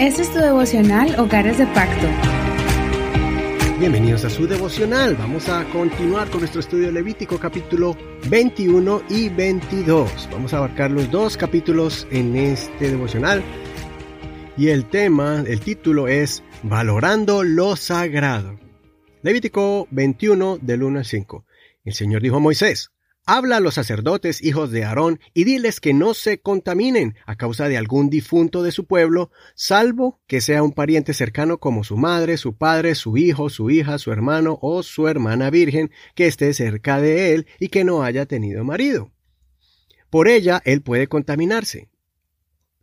Este es tu devocional Hogares de Pacto. Bienvenidos a su devocional. Vamos a continuar con nuestro estudio levítico capítulo 21 y 22. Vamos a abarcar los dos capítulos en este devocional. Y el tema, el título es Valorando lo Sagrado. Levítico 21 del 1 al 5. El Señor dijo a Moisés, Habla a los sacerdotes, hijos de Aarón, y diles que no se contaminen a causa de algún difunto de su pueblo, salvo que sea un pariente cercano como su madre, su padre, su hijo, su hija, su hermano o su hermana virgen, que esté cerca de él y que no haya tenido marido. Por ella él puede contaminarse.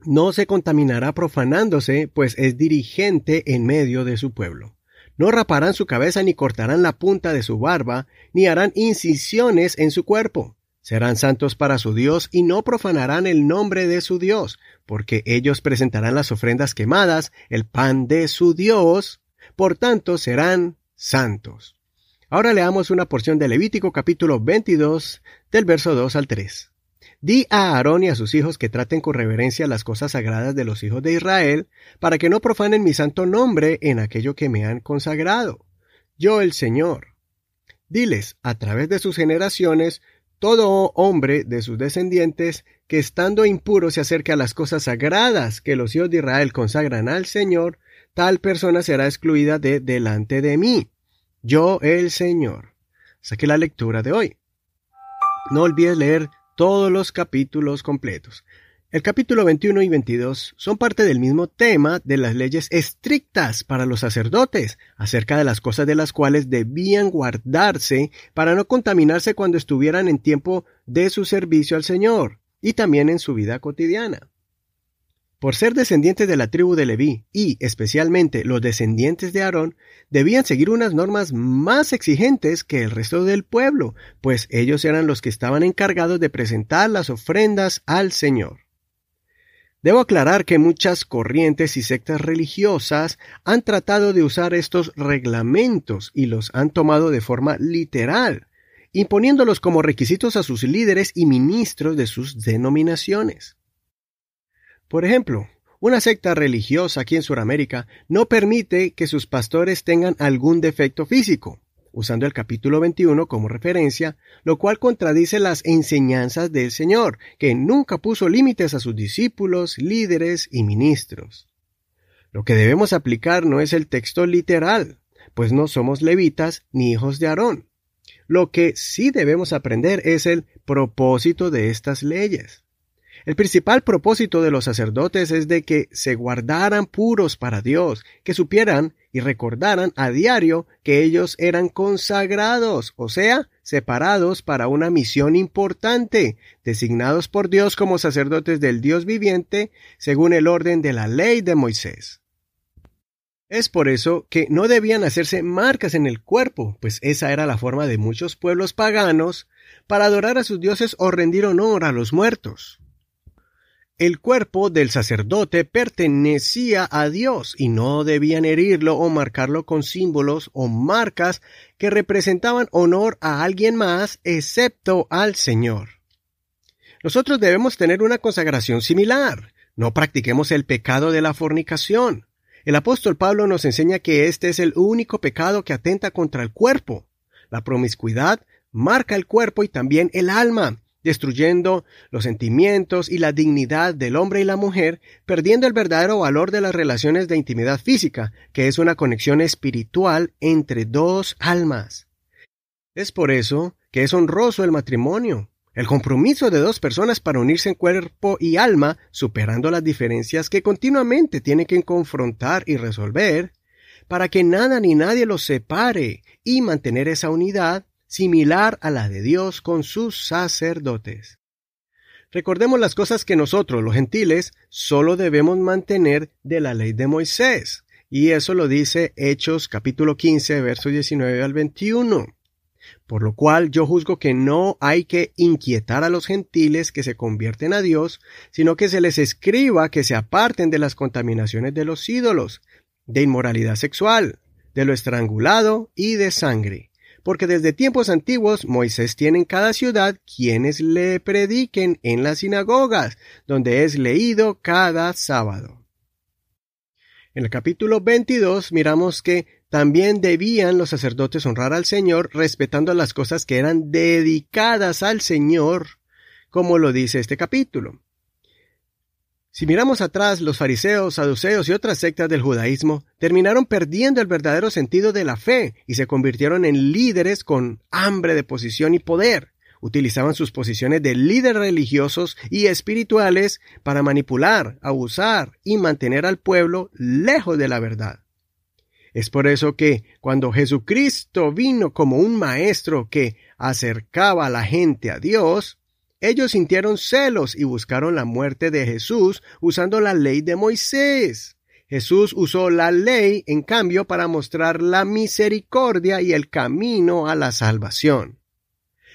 No se contaminará profanándose, pues es dirigente en medio de su pueblo. No raparán su cabeza ni cortarán la punta de su barba, ni harán incisiones en su cuerpo. Serán santos para su Dios y no profanarán el nombre de su Dios, porque ellos presentarán las ofrendas quemadas, el pan de su Dios, por tanto serán santos. Ahora leamos una porción de Levítico capítulo 22 del verso 2 al 3. Di a Aarón y a sus hijos que traten con reverencia las cosas sagradas de los hijos de Israel, para que no profanen mi santo nombre en aquello que me han consagrado. Yo el Señor. Diles, a través de sus generaciones, todo hombre de sus descendientes que estando impuro se acerque a las cosas sagradas que los hijos de Israel consagran al Señor, tal persona será excluida de delante de mí. Yo el Señor. Saque la lectura de hoy. No olvides leer todos los capítulos completos. El capítulo 21 y 22 son parte del mismo tema de las leyes estrictas para los sacerdotes acerca de las cosas de las cuales debían guardarse para no contaminarse cuando estuvieran en tiempo de su servicio al Señor y también en su vida cotidiana. Por ser descendientes de la tribu de Leví y especialmente los descendientes de Aarón, debían seguir unas normas más exigentes que el resto del pueblo, pues ellos eran los que estaban encargados de presentar las ofrendas al Señor. Debo aclarar que muchas corrientes y sectas religiosas han tratado de usar estos reglamentos y los han tomado de forma literal, imponiéndolos como requisitos a sus líderes y ministros de sus denominaciones. Por ejemplo, una secta religiosa aquí en Sudamérica no permite que sus pastores tengan algún defecto físico, usando el capítulo 21 como referencia, lo cual contradice las enseñanzas del Señor, que nunca puso límites a sus discípulos, líderes y ministros. Lo que debemos aplicar no es el texto literal, pues no somos levitas ni hijos de Aarón. Lo que sí debemos aprender es el propósito de estas leyes. El principal propósito de los sacerdotes es de que se guardaran puros para Dios, que supieran y recordaran a diario que ellos eran consagrados, o sea, separados para una misión importante, designados por Dios como sacerdotes del Dios viviente, según el orden de la ley de Moisés. Es por eso que no debían hacerse marcas en el cuerpo, pues esa era la forma de muchos pueblos paganos para adorar a sus dioses o rendir honor a los muertos. El cuerpo del sacerdote pertenecía a Dios y no debían herirlo o marcarlo con símbolos o marcas que representaban honor a alguien más excepto al Señor. Nosotros debemos tener una consagración similar. No practiquemos el pecado de la fornicación. El apóstol Pablo nos enseña que este es el único pecado que atenta contra el cuerpo. La promiscuidad marca el cuerpo y también el alma, destruyendo los sentimientos y la dignidad del hombre y la mujer, perdiendo el verdadero valor de las relaciones de intimidad física, que es una conexión espiritual entre dos almas. Es por eso que es honroso el matrimonio, el compromiso de dos personas para unirse en cuerpo y alma, superando las diferencias que continuamente tienen que confrontar y resolver, para que nada ni nadie los separe y mantener esa unidad similar a la de Dios con sus sacerdotes. Recordemos las cosas que nosotros, los gentiles, solo debemos mantener de la ley de Moisés, y eso lo dice Hechos capítulo 15, versos 19 al 21. Por lo cual yo juzgo que no hay que inquietar a los gentiles que se convierten a Dios, sino que se les escriba que se aparten de las contaminaciones de los ídolos, de inmoralidad sexual, de lo estrangulado y de sangre porque desde tiempos antiguos Moisés tiene en cada ciudad quienes le prediquen en las sinagogas, donde es leído cada sábado. En el capítulo 22 miramos que también debían los sacerdotes honrar al Señor respetando las cosas que eran dedicadas al Señor, como lo dice este capítulo. Si miramos atrás, los fariseos, saduceos y otras sectas del judaísmo terminaron perdiendo el verdadero sentido de la fe y se convirtieron en líderes con hambre de posición y poder. Utilizaban sus posiciones de líderes religiosos y espirituales para manipular, abusar y mantener al pueblo lejos de la verdad. Es por eso que cuando Jesucristo vino como un maestro que acercaba a la gente a Dios, ellos sintieron celos y buscaron la muerte de Jesús usando la ley de Moisés. Jesús usó la ley, en cambio, para mostrar la misericordia y el camino a la salvación.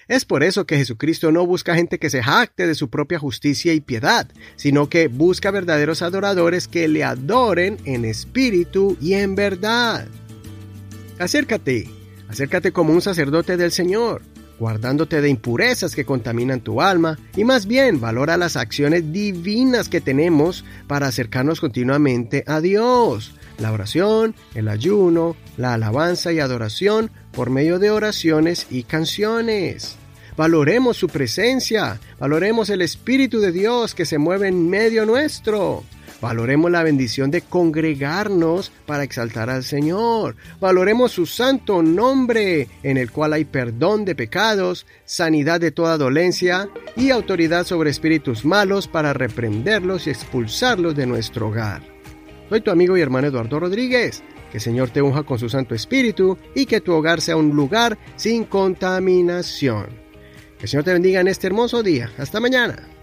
Es por eso que Jesucristo no busca gente que se jacte de su propia justicia y piedad, sino que busca verdaderos adoradores que le adoren en espíritu y en verdad. Acércate, acércate como un sacerdote del Señor guardándote de impurezas que contaminan tu alma, y más bien valora las acciones divinas que tenemos para acercarnos continuamente a Dios. La oración, el ayuno, la alabanza y adoración por medio de oraciones y canciones. Valoremos su presencia, valoremos el Espíritu de Dios que se mueve en medio nuestro. Valoremos la bendición de congregarnos para exaltar al Señor. Valoremos su santo nombre, en el cual hay perdón de pecados, sanidad de toda dolencia y autoridad sobre espíritus malos para reprenderlos y expulsarlos de nuestro hogar. Soy tu amigo y hermano Eduardo Rodríguez. Que el Señor te unja con su Santo Espíritu y que tu hogar sea un lugar sin contaminación. Que el Señor te bendiga en este hermoso día. Hasta mañana.